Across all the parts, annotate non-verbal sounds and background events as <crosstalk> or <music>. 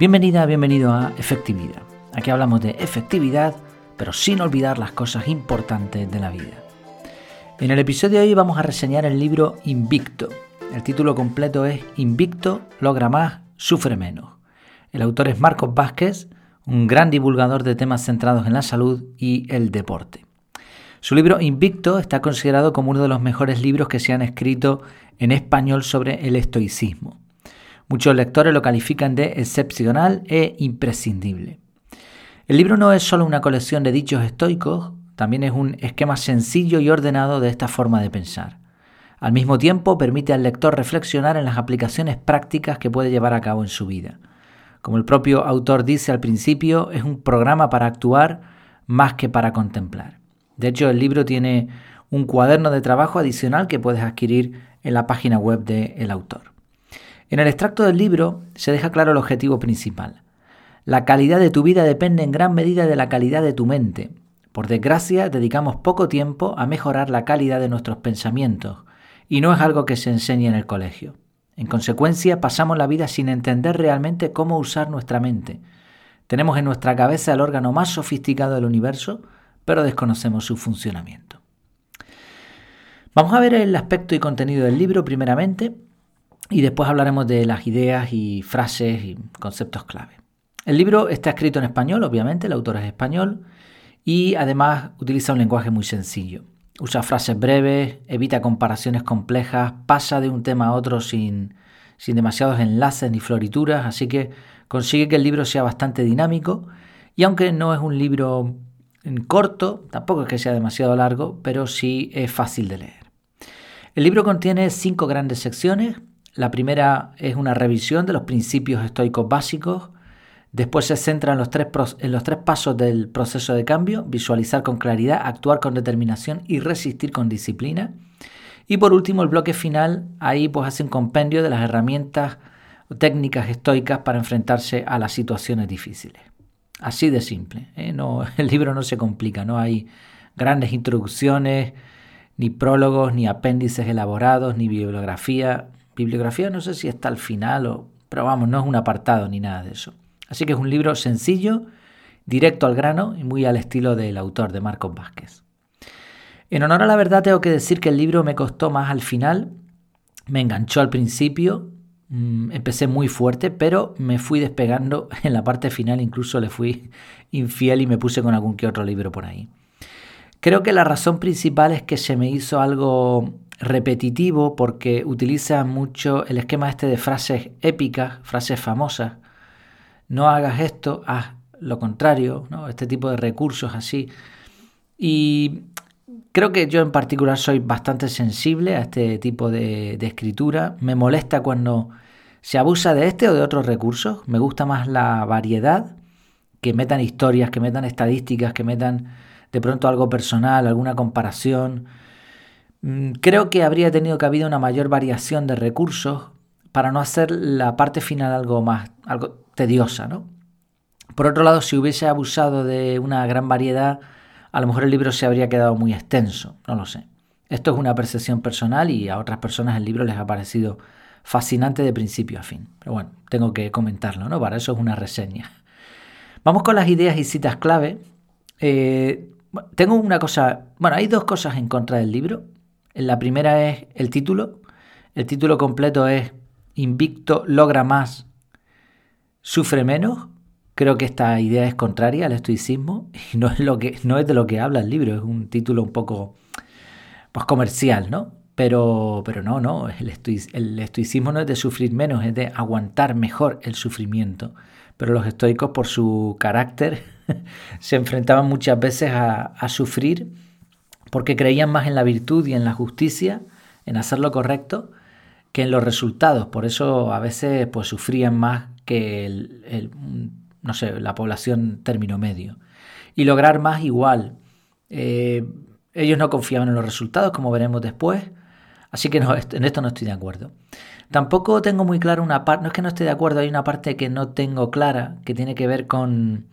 Bienvenida, bienvenido a Efectividad. Aquí hablamos de efectividad, pero sin olvidar las cosas importantes de la vida. En el episodio de hoy vamos a reseñar el libro Invicto. El título completo es Invicto, logra más, sufre menos. El autor es Marcos Vázquez, un gran divulgador de temas centrados en la salud y el deporte. Su libro Invicto está considerado como uno de los mejores libros que se han escrito en español sobre el estoicismo. Muchos lectores lo califican de excepcional e imprescindible. El libro no es solo una colección de dichos estoicos, también es un esquema sencillo y ordenado de esta forma de pensar. Al mismo tiempo permite al lector reflexionar en las aplicaciones prácticas que puede llevar a cabo en su vida. Como el propio autor dice al principio, es un programa para actuar más que para contemplar. De hecho, el libro tiene un cuaderno de trabajo adicional que puedes adquirir en la página web del autor. En el extracto del libro se deja claro el objetivo principal. La calidad de tu vida depende en gran medida de la calidad de tu mente. Por desgracia, dedicamos poco tiempo a mejorar la calidad de nuestros pensamientos, y no es algo que se enseñe en el colegio. En consecuencia, pasamos la vida sin entender realmente cómo usar nuestra mente. Tenemos en nuestra cabeza el órgano más sofisticado del universo, pero desconocemos su funcionamiento. Vamos a ver el aspecto y contenido del libro primeramente y después hablaremos de las ideas y frases y conceptos clave. El libro está escrito en español, obviamente, el autor es español y además utiliza un lenguaje muy sencillo. Usa frases breves, evita comparaciones complejas, pasa de un tema a otro sin, sin demasiados enlaces ni florituras, así que consigue que el libro sea bastante dinámico y aunque no es un libro corto, tampoco es que sea demasiado largo, pero sí es fácil de leer. El libro contiene cinco grandes secciones. La primera es una revisión de los principios estoicos básicos. Después se centra en los, tres, en los tres pasos del proceso de cambio, visualizar con claridad, actuar con determinación y resistir con disciplina. Y por último, el bloque final, ahí pues hace un compendio de las herramientas o técnicas estoicas para enfrentarse a las situaciones difíciles. Así de simple. ¿eh? No, <laughs> el libro no se complica, no hay grandes introducciones, ni prólogos, ni apéndices elaborados, ni bibliografía. Bibliografía no sé si está al final, o, pero vamos, no es un apartado ni nada de eso. Así que es un libro sencillo, directo al grano y muy al estilo del autor, de Marcos Vázquez. En honor a la verdad tengo que decir que el libro me costó más al final, me enganchó al principio Mm, empecé muy fuerte, pero me fui despegando <laughs> en la parte final, incluso le fui infiel y me puse con algún que otro libro por ahí. Creo que la razón principal es que se me hizo algo repetitivo porque utiliza mucho el esquema este de frases épicas, frases famosas. No hagas esto, haz lo contrario, ¿no? este tipo de recursos así. Y Creo que yo en particular soy bastante sensible a este tipo de, escritura. Me molesta cuando se abusa de este o de otros recursos. Me gusta más la variedad, que metan historias, que metan estadísticas, que metan de pronto algo personal, alguna comparación. Mm, creo que habría tenido que haber una mayor variación de recursos para no hacer la parte final algo más, algo tediosa, ¿no? Por otro lado, si hubiese abusado de una gran variedad, a lo mejor el libro se habría quedado muy extenso, no lo sé. Esto es una percepción personal y a otras personas el libro les ha parecido fascinante de principio a fin. Pero bueno, tengo que comentarlo, ¿no? Para eso es una reseña. Vamos con las ideas y citas clave. Eh, tengo una cosa, bueno, hay dos cosas en contra del libro. La primera es el título. El título completo es Invicto logra más, sufre menos. Creo que esta idea es contraria al estoicismo <laughs> y no es, de lo que habla el libro, es un título un poco pues, comercial, ¿no? Pero, pero no, no, el, estoicismo no es de sufrir menos, es de aguantar mejor el sufrimiento. Pero los estoicos, por su carácter, <laughs> se enfrentaban muchas veces a sufrir porque creían más en la virtud y en la justicia, en hacer lo correcto, que en los resultados. Por eso a veces pues, sufrían más que el, no sé, la población término medio. Y lograr más igual. Eh, ellos no confiaban en los resultados, como veremos después. Así que <laughs> en esto no estoy de acuerdo. Tampoco tengo muy clara una parte, no es que no esté de acuerdo, hay una parte que no tengo clara, que tiene que ver con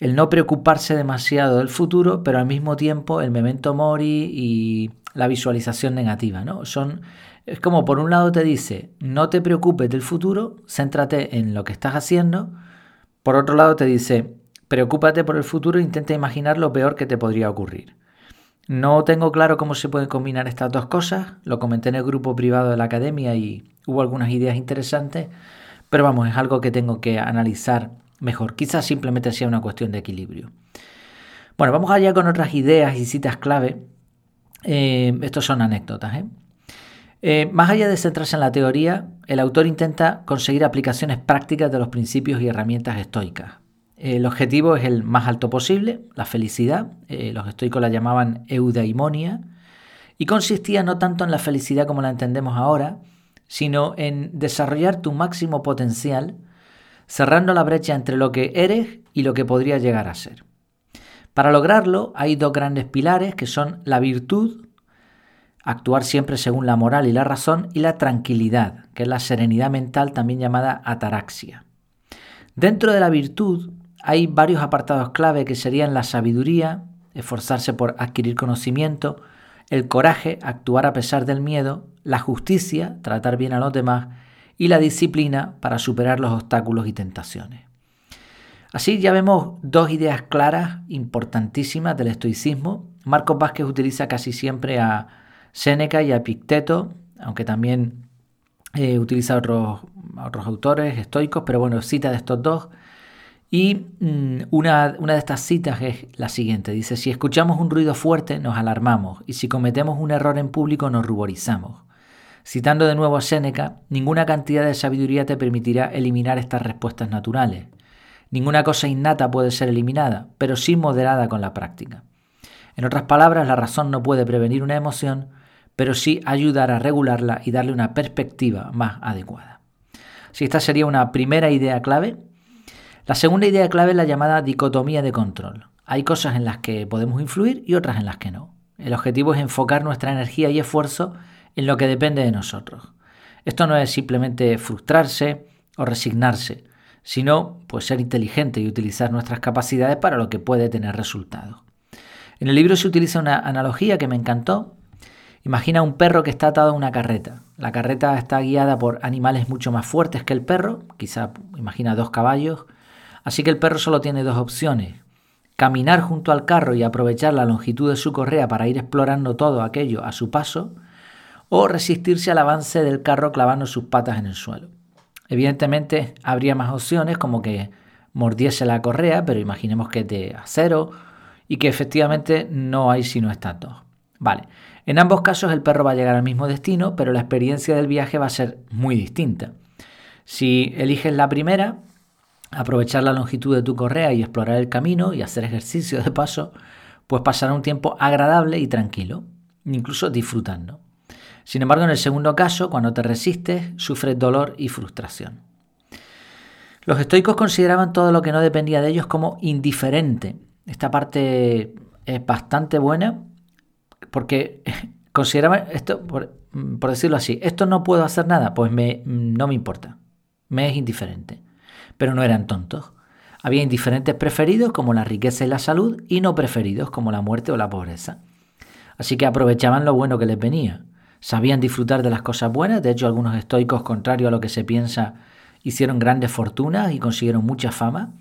el no preocuparse demasiado del futuro, pero al mismo tiempo el memento mori y la visualización negativa, ¿no? Son, es como por un lado te dice, no te preocupes del futuro, céntrate en lo que estás haciendo. Por otro lado te dice, preocúpate por el futuro e intenta imaginar lo peor que te podría ocurrir. No tengo claro cómo se pueden combinar estas dos cosas, lo comenté en el grupo privado de la academia y hubo algunas ideas interesantes, pero vamos, es algo que tengo que analizar mejor. Quizás simplemente sea una cuestión de equilibrio. Bueno, vamos allá con otras ideas y citas clave. Eh, estos son anécdotas. ¿eh? Eh, más allá de centrarse en la teoría, el autor intenta conseguir aplicaciones prácticas de los principios y herramientas estoicas. El objetivo es el más alto posible, la felicidad. los estoicos la llamaban eudaimonia. Y consistía no tanto en la felicidad como la entendemos ahora, sino en desarrollar tu máximo potencial, cerrando la brecha entre lo que eres y lo que podría llegar a ser. Para lograrlo hay dos grandes pilares que son la virtud, actuar siempre según la moral y la razón, y la tranquilidad, que es la serenidad mental también llamada ataraxia. Dentro de la virtud hay varios apartados clave que serían la sabiduría, esforzarse por adquirir conocimiento, el coraje, actuar a pesar del miedo, la justicia, tratar bien a los demás, y la disciplina para superar los obstáculos y tentaciones. Así ya vemos dos ideas claras, importantísimas del estoicismo. Marcos Vázquez utiliza casi siempre a Séneca y a Epicteto, aunque también eh, utiliza otros, otros autores estoicos, pero bueno, cita de estos dos. Y mm, una, una, de estas citas es la siguiente. Dice, si escuchamos un ruido fuerte nos alarmamos y si cometemos un error en público nos ruborizamos. Citando de nuevo a Séneca, ninguna cantidad de sabiduría te permitirá eliminar estas respuestas naturales. Ninguna cosa innata puede ser eliminada, pero sí moderada con la práctica. En otras palabras, la razón no puede prevenir una emoción, pero sí ayudar a regularla y darle una perspectiva más adecuada. Si esta sería una primera idea clave. La segunda idea clave es la llamada dicotomía de control. Hay cosas en las que podemos influir y otras en las que no. El objetivo es enfocar nuestra energía y esfuerzo en lo que depende de nosotros. Esto no es simplemente frustrarse o resignarse, sino pues ser inteligente y utilizar nuestras capacidades para lo que puede tener resultados. En el libro se utiliza una analogía que me encantó. Imagina un perro que está atado a una carreta. La carreta está guiada por animales mucho más fuertes que el perro, quizá imagina dos caballos, así que el perro solo tiene dos opciones. Caminar junto al carro y aprovechar la longitud de su correa para ir explorando todo aquello a su paso, o resistirse al avance del carro clavando sus patas en el suelo. Evidentemente habría más opciones como que mordiese la correa, pero imaginemos que es de acero y que efectivamente no hay sino estas dos. Vale, en ambos casos el perro va a llegar al mismo destino, pero la experiencia del viaje va a ser muy distinta. Si eliges la primera, aprovechar la longitud de tu correa y explorar el camino y hacer ejercicio de paso, pues pasará un tiempo agradable y tranquilo, incluso disfrutando. Sin embargo, en el segundo caso, cuando te resistes, sufres dolor y frustración. Los estoicos consideraban todo lo que no dependía de ellos como indiferente. Esta parte es bastante buena porque <laughs> consideraban esto, por, decirlo así, esto no puedo hacer nada, pues me, no me importa, me es indiferente. Pero no eran tontos. Había indiferentes preferidos como la riqueza y la salud y no preferidos como la muerte o la pobreza. Así que aprovechaban lo bueno que les venía. Sabían disfrutar de las cosas buenas, de hecho algunos estoicos, contrario a lo que se piensa, hicieron grandes fortunas y consiguieron mucha fama,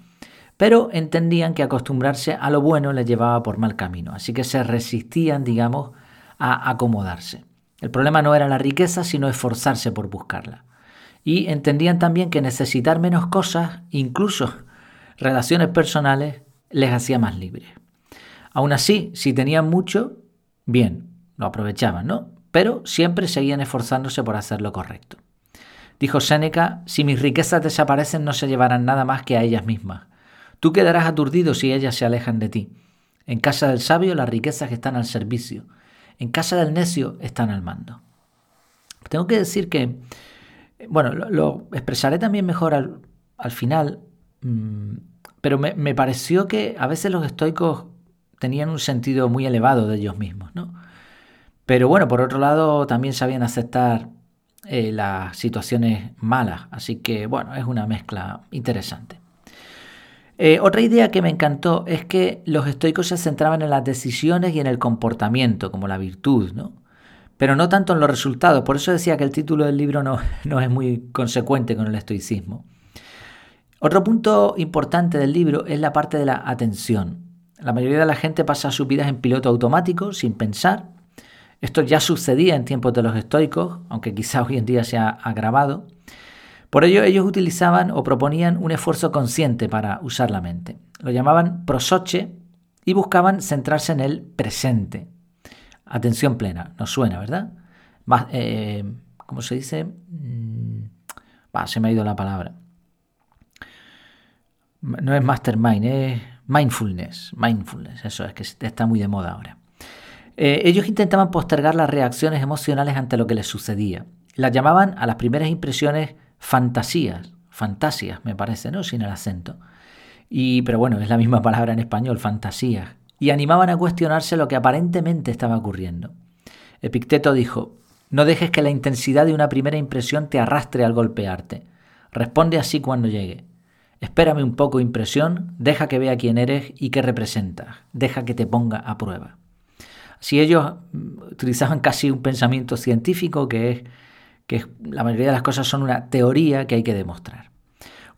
pero entendían que acostumbrarse a lo bueno les llevaba por mal camino, así que se resistían, digamos, a acomodarse. El problema no era la riqueza, sino esforzarse por buscarla. Y entendían también que necesitar menos cosas, incluso relaciones personales, les hacía más libres. Aún así, si tenían mucho, bien, lo aprovechaban, ¿no? Pero siempre seguían esforzándose por hacer lo correcto. Dijo Séneca, si mis riquezas desaparecen no se llevarán nada más que a ellas mismas. Tú quedarás aturdido si ellas se alejan de ti. En casa del sabio las riquezas están al servicio, en casa del necio están al mando. Tengo que decir que, bueno, lo, expresaré también mejor al, final, mm, pero me, me pareció que a veces los estoicos tenían un sentido muy elevado de ellos mismos, ¿no? Pero bueno, por otro lado, también sabían aceptar eh, las situaciones malas. Así que bueno, es una mezcla interesante. Eh, otra idea que me encantó es que los estoicos se centraban en las decisiones y en el comportamiento, como la virtud, ¿no? Pero no tanto en los resultados. Por eso decía que el título del libro no, <laughs> no es muy consecuente con el estoicismo. Otro punto importante del libro es la parte de la atención. La mayoría de la gente pasa sus vidas en piloto automático, sin pensar. Esto ya sucedía en tiempos de los estoicos, aunque quizá hoy en día se ha agravado. Por ello ellos utilizaban o proponían un esfuerzo consciente para usar la mente. Lo llamaban prosoche y buscaban centrarse en el presente. Atención plena, nos suena, ¿verdad? Eh, ¿Cómo se dice? Mm, se me ha ido la palabra. No es mastermind, es mindfulness. Mindfulness, eso es que está muy de moda ahora. Eh, ellos intentaban postergar las reacciones emocionales ante lo que les sucedía. Las llamaban a las primeras impresiones fantasías, fantasias me parece, ¿no? Sin el acento. Y, pero bueno, es la misma palabra en español, fantasías. Y animaban a cuestionarse lo que aparentemente estaba ocurriendo. Epicteto dijo, no dejes que la intensidad de una primera impresión te arrastre al golpearte. Responde así cuando llegue. Espérame un poco impresión, deja que vea quién eres y qué representas, deja que te ponga a prueba. Si ellos mm, utilizaban casi un pensamiento científico que es que la mayoría de las cosas son una teoría que hay que demostrar.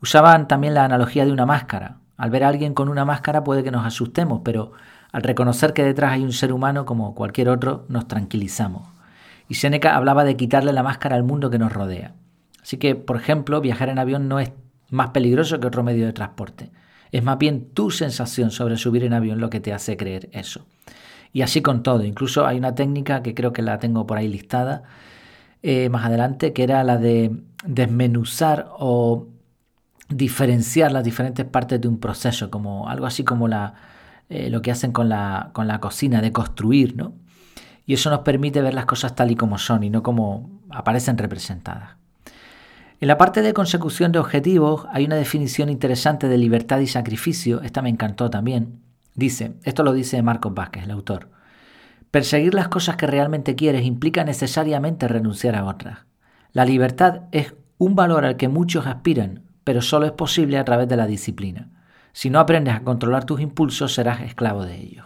Usaban también la analogía de una máscara. Al ver a alguien con una máscara puede que nos asustemos, pero al reconocer que detrás hay un ser humano como cualquier otro, nos tranquilizamos. Y Seneca hablaba de quitarle la máscara al mundo que nos rodea. Así que, por ejemplo, viajar en avión no es más peligroso que otro medio de transporte. Es más bien tu sensación sobre subir en avión lo que te hace creer eso. Y así con todo. Incluso hay una técnica que creo que la tengo por ahí listada, eh, más adelante, que era la de desmenuzar o diferenciar las diferentes partes de un proceso, como algo así como la, eh, lo que hacen con la, con la cocina, de construir, ¿no? Y eso nos permite ver las cosas tal y como son y no como aparecen representadas. En la parte de consecución de objetivos hay una definición interesante de libertad y sacrificio, esta me encantó también. Dice, esto lo dice Marcos Vázquez, el autor. Perseguir las cosas que realmente quieres implica necesariamente renunciar a otras. La libertad es un valor al que muchos aspiran, pero solo es posible a través de la disciplina. Si no aprendes a controlar tus impulsos, serás esclavo de ellos.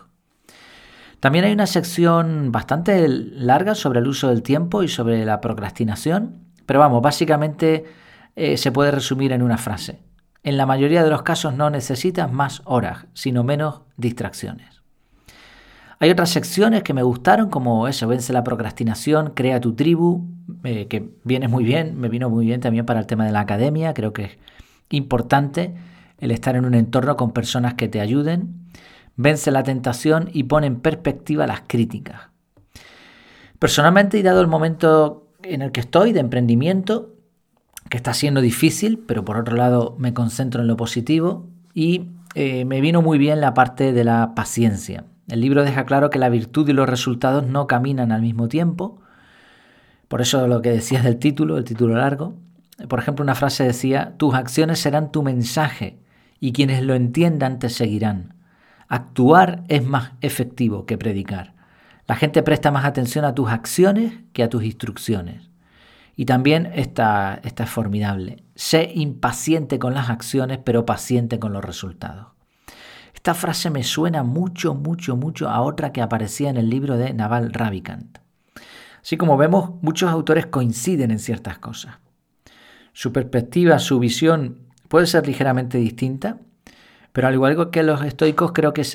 También hay una sección bastante larga sobre el uso del tiempo y sobre la procrastinación, pero vamos, básicamente eh, se puede resumir en una frase. En la mayoría de los casos no necesitas más horas, sino menos distracciones. Hay otras secciones que me gustaron, como eso, vence la procrastinación, crea tu tribu, eh, que viene muy bien, me vino muy bien también para el tema de la academia, creo que es importante el estar en un entorno con personas que te ayuden, vence la tentación y pone en perspectiva las críticas. Personalmente, y dado el momento en el que estoy de emprendimiento, que está siendo difícil, pero por otro lado me concentro en lo positivo y eh, me vino muy bien la parte de la paciencia. El libro deja claro que la virtud y los resultados no caminan al mismo tiempo. Por eso lo que decías del título, el título largo. Por ejemplo, una frase decía, tus acciones serán tu mensaje y quienes lo entiendan te seguirán. Actuar es más efectivo que predicar. La gente presta más atención a tus acciones que a tus instrucciones. Y también esta, es formidable. Sé impaciente con las acciones, pero paciente con los resultados. Esta frase me suena mucho, mucho, mucho a otra que aparecía en el libro de Naval Ravikant. Así como vemos, muchos autores coinciden en ciertas cosas. Su perspectiva, su visión puede ser ligeramente distinta, pero al igual que los estoicos, creo que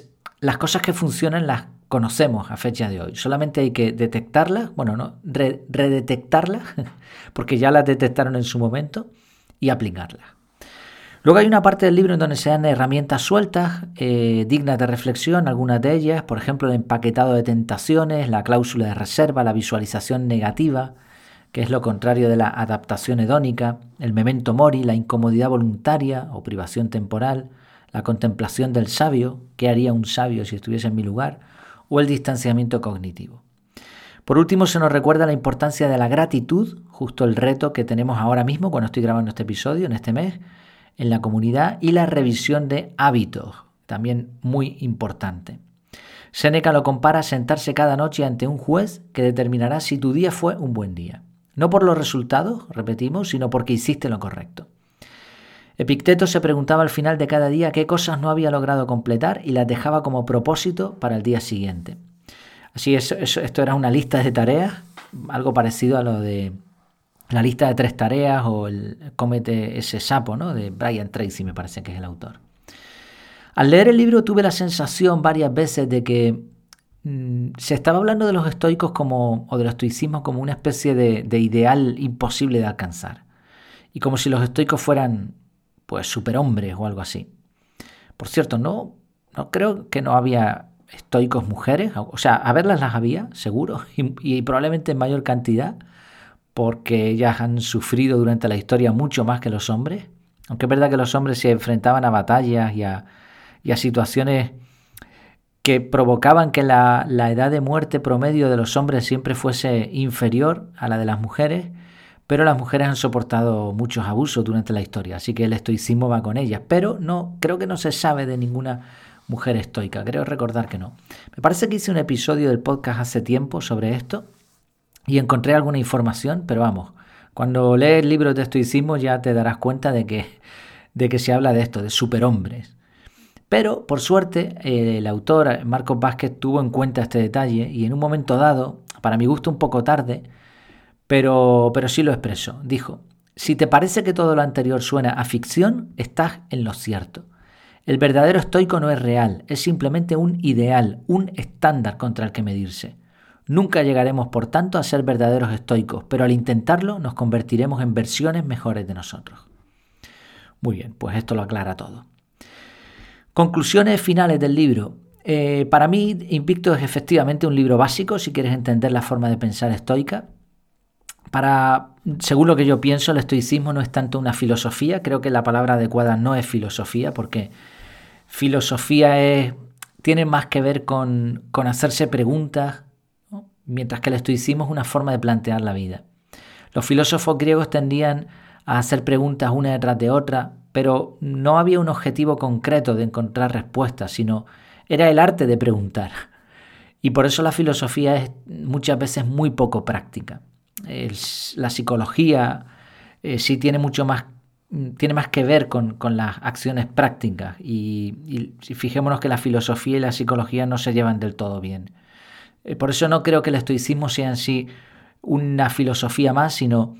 las cosas que funcionan las conocemos a fecha de hoy. Solamente hay que detectarlas, bueno, no, redetectarlas, <laughs> porque ya las detectaron en su momento, y aplicarlas. Luego hay una parte del libro en donde se dan herramientas sueltas, eh, dignas de reflexión, algunas de ellas, por ejemplo, el empaquetado de tentaciones, la cláusula de reserva, la visualización negativa, que es lo contrario de la adaptación hedónica, el memento mori, la incomodidad voluntaria o privación temporal, la contemplación del sabio, qué haría un sabio si estuviese en mi lugar, o el distanciamiento cognitivo. Por último, se nos recuerda la importancia de la gratitud, justo el reto que tenemos ahora mismo cuando estoy grabando este episodio, en este mes, en la comunidad y la revisión de hábitos, también muy importante. Seneca lo compara a sentarse cada noche ante un juez que determinará si tu día fue un buen día. No por los resultados, repetimos, sino porque hiciste lo correcto. Epicteto se preguntaba al final de cada día qué cosas no había logrado completar y las dejaba como propósito para el día siguiente. Así es, esto era una lista de tareas, algo parecido a lo de la lista de tres tareas o el comete ese sapo, ¿no? De Brian Tracy, me parece que es el autor. Al leer el libro tuve la sensación varias veces de que mm, se estaba hablando de los estoicos como, o del estoicismo como una especie de, ideal imposible de alcanzar. Y como si los estoicos fueran, pues, superhombres o algo así. Por cierto, no, no creo que no había estoicos mujeres, o sea, a verlas las había, seguro, <laughs> y, probablemente en mayor cantidad, porque ellas han sufrido durante la historia mucho más que los hombres, aunque es verdad que los hombres se enfrentaban a batallas y a, situaciones que provocaban que la, la, edad de muerte promedio de los hombres siempre fuese inferior a la de las mujeres, pero las mujeres han soportado muchos abusos durante la historia, así que el estoicismo va con ellas, pero no creo que no se sabe de ninguna mujer estoica. Creo recordar que no. Me parece que hice un episodio del podcast hace tiempo sobre esto y encontré alguna información, pero vamos, cuando lees libros de estoicismo ya te darás cuenta de que, de que se habla de esto, de superhombres. Pero, por suerte, el autor, Marcos Vázquez, tuvo en cuenta este detalle y en un momento dado, para mi gusto un poco tarde, pero, sí lo expresó. Dijo, si te parece que todo lo anterior suena a ficción, estás en lo cierto. El verdadero estoico no es real, es simplemente un ideal, un estándar contra el que medirse. Nunca llegaremos, por tanto, a ser verdaderos estoicos, pero al intentarlo nos convertiremos en versiones mejores de nosotros. Muy bien, pues esto lo aclara todo. Conclusiones finales del libro. Eh, para mí, Invicto es efectivamente un libro básico si quieres entender la forma de pensar estoica. Para, según lo que yo pienso, el estoicismo no es tanto una filosofía, creo que la palabra adecuada no es filosofía, porque filosofía es, tiene más que ver con, hacerse preguntas, mientras que el estoicismo es una forma de plantear la vida. Los filósofos griegos tendían a hacer preguntas una detrás de otra, pero no había un objetivo concreto de encontrar respuestas, sino era el arte de preguntar. Y por eso la filosofía es muchas veces muy poco práctica la psicología eh, sí tiene mucho más tiene más que ver con, las acciones prácticas y, fijémonos que la filosofía y la psicología no se llevan del todo bien. Eh, por eso no creo que el estoicismo sea en sí una filosofía más, sino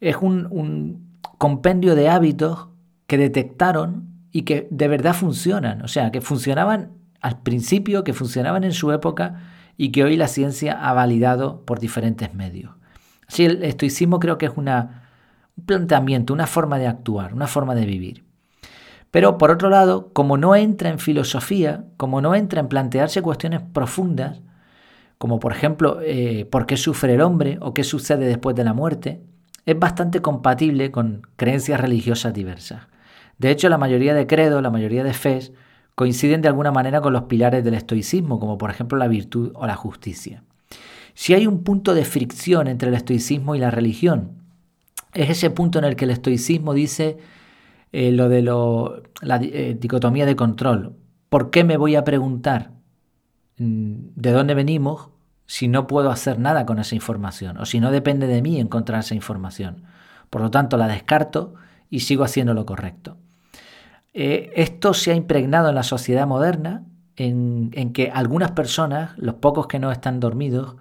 es un compendio de hábitos que detectaron y que de verdad funcionan, o sea, que funcionaban al principio, que funcionaban en su época y que hoy la ciencia ha validado por diferentes medios. Sí, el estoicismo creo que es una, un planteamiento, una forma de actuar, una forma de vivir. Pero por otro lado, como no entra en filosofía, como no entra en plantearse cuestiones profundas, como por ejemplo eh, por qué sufre el hombre o qué sucede después de la muerte, es bastante compatible con creencias religiosas diversas. De hecho, la mayoría de credos, la mayoría de fes, coinciden de alguna manera con los pilares del estoicismo, como por ejemplo la virtud o la justicia. Si hay un punto de fricción entre el estoicismo y la religión, es ese punto en el que el estoicismo dice eh, lo de la eh, dicotomía de control. ¿Por qué me voy a preguntar mm, de dónde venimos si no puedo hacer nada con esa información o si no depende de mí encontrar esa información? Por lo tanto, la descarto y sigo haciendo lo correcto. Eh, esto se ha impregnado en la sociedad moderna en, en, que algunas personas, los pocos que no están dormidos,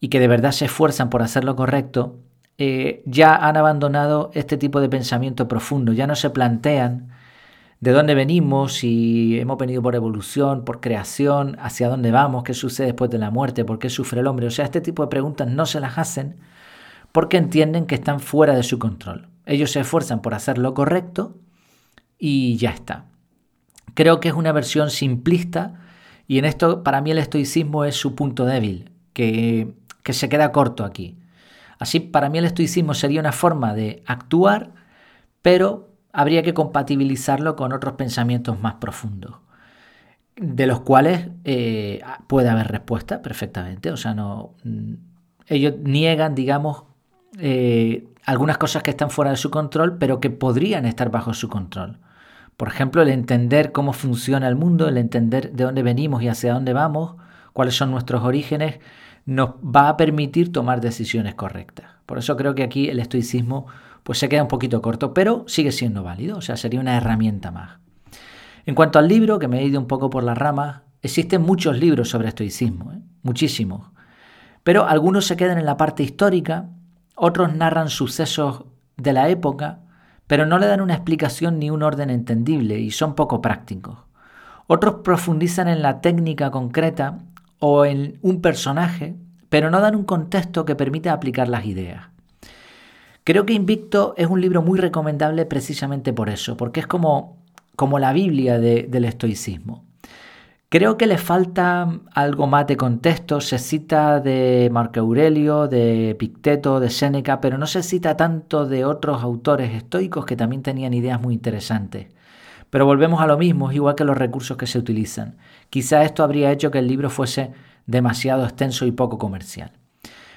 y que de verdad se esfuerzan por hacer lo correcto, eh, ya han abandonado este tipo de pensamiento profundo, ya no se plantean de dónde venimos, si hemos venido por evolución, por creación, hacia dónde vamos, qué sucede después de la muerte, por qué sufre el hombre. O sea, este tipo de preguntas no se las hacen porque entienden que están fuera de su control. Ellos se esfuerzan por hacer lo correcto y ya está. Creo que es una versión simplista y en esto para mí el estoicismo es su punto débil, que que se queda corto aquí. Así, para mí el estoicismo sería una forma de actuar, pero habría que compatibilizarlo con otros pensamientos más profundos, de los cuales eh, puede haber respuesta perfectamente. O sea, no, mm, ellos niegan, digamos, eh, algunas cosas que están fuera de su control, pero que podrían estar bajo su control. Por ejemplo, el entender cómo funciona el mundo, el entender de dónde venimos y hacia dónde vamos, cuáles son nuestros orígenes, nos va a permitir tomar decisiones correctas. Por eso creo que aquí el estoicismo pues se queda un poquito corto, pero sigue siendo válido, o sea, sería una herramienta más. En cuanto al libro, que me he ido un poco por las ramas, existen muchos libros sobre estoicismo, ¿eh? muchísimos. Pero algunos se quedan en la parte histórica, otros narran sucesos de la época, pero no le dan una explicación ni un orden entendible y son poco prácticos. Otros profundizan en la técnica concreta o en un personaje, pero no dan un contexto que permita aplicar las ideas. Creo que Invicto es un libro muy recomendable precisamente por eso, porque es como, como la Biblia del estoicismo. Creo que le falta algo más de contexto. Se cita de Marco Aurelio, de Picteto, de Séneca, pero no se cita tanto de otros autores estoicos que también tenían ideas muy interesantes. Pero volvemos a lo mismo, es igual que los recursos que se utilizan. Quizá esto habría hecho que el libro fuese demasiado extenso y poco comercial.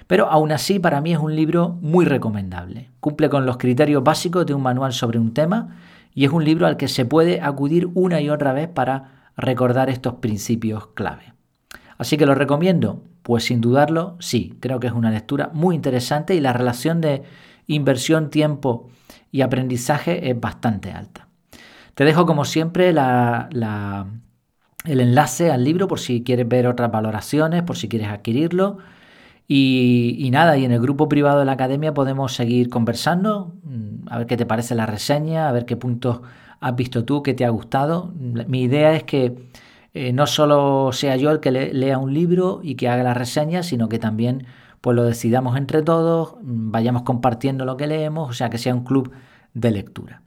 Pero aún así para mí es un libro muy recomendable. Cumple con los criterios básicos de un manual sobre un tema y es un libro al que se puede acudir una y otra vez para recordar estos principios clave. Así que lo recomiendo, pues sin dudarlo, sí, creo que es una lectura muy interesante y la relación de inversión, tiempo y aprendizaje es bastante alta. Te dejo como siempre el enlace al libro por si quieres ver otras valoraciones, por si quieres adquirirlo. Y, nada, y en el grupo privado de la academia podemos seguir conversando, mm, a ver qué te parece la reseña, a ver qué puntos has visto tú que te ha gustado. Mi idea es que eh, no solo sea yo el que lea un libro y que haga la reseña, sino que también pues lo decidamos entre todos, mm, vayamos compartiendo lo que leemos, o sea que sea un club de lectura.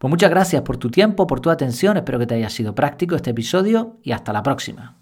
Pues muchas gracias por tu tiempo, por tu atención, espero que te haya sido práctico este episodio y hasta la próxima.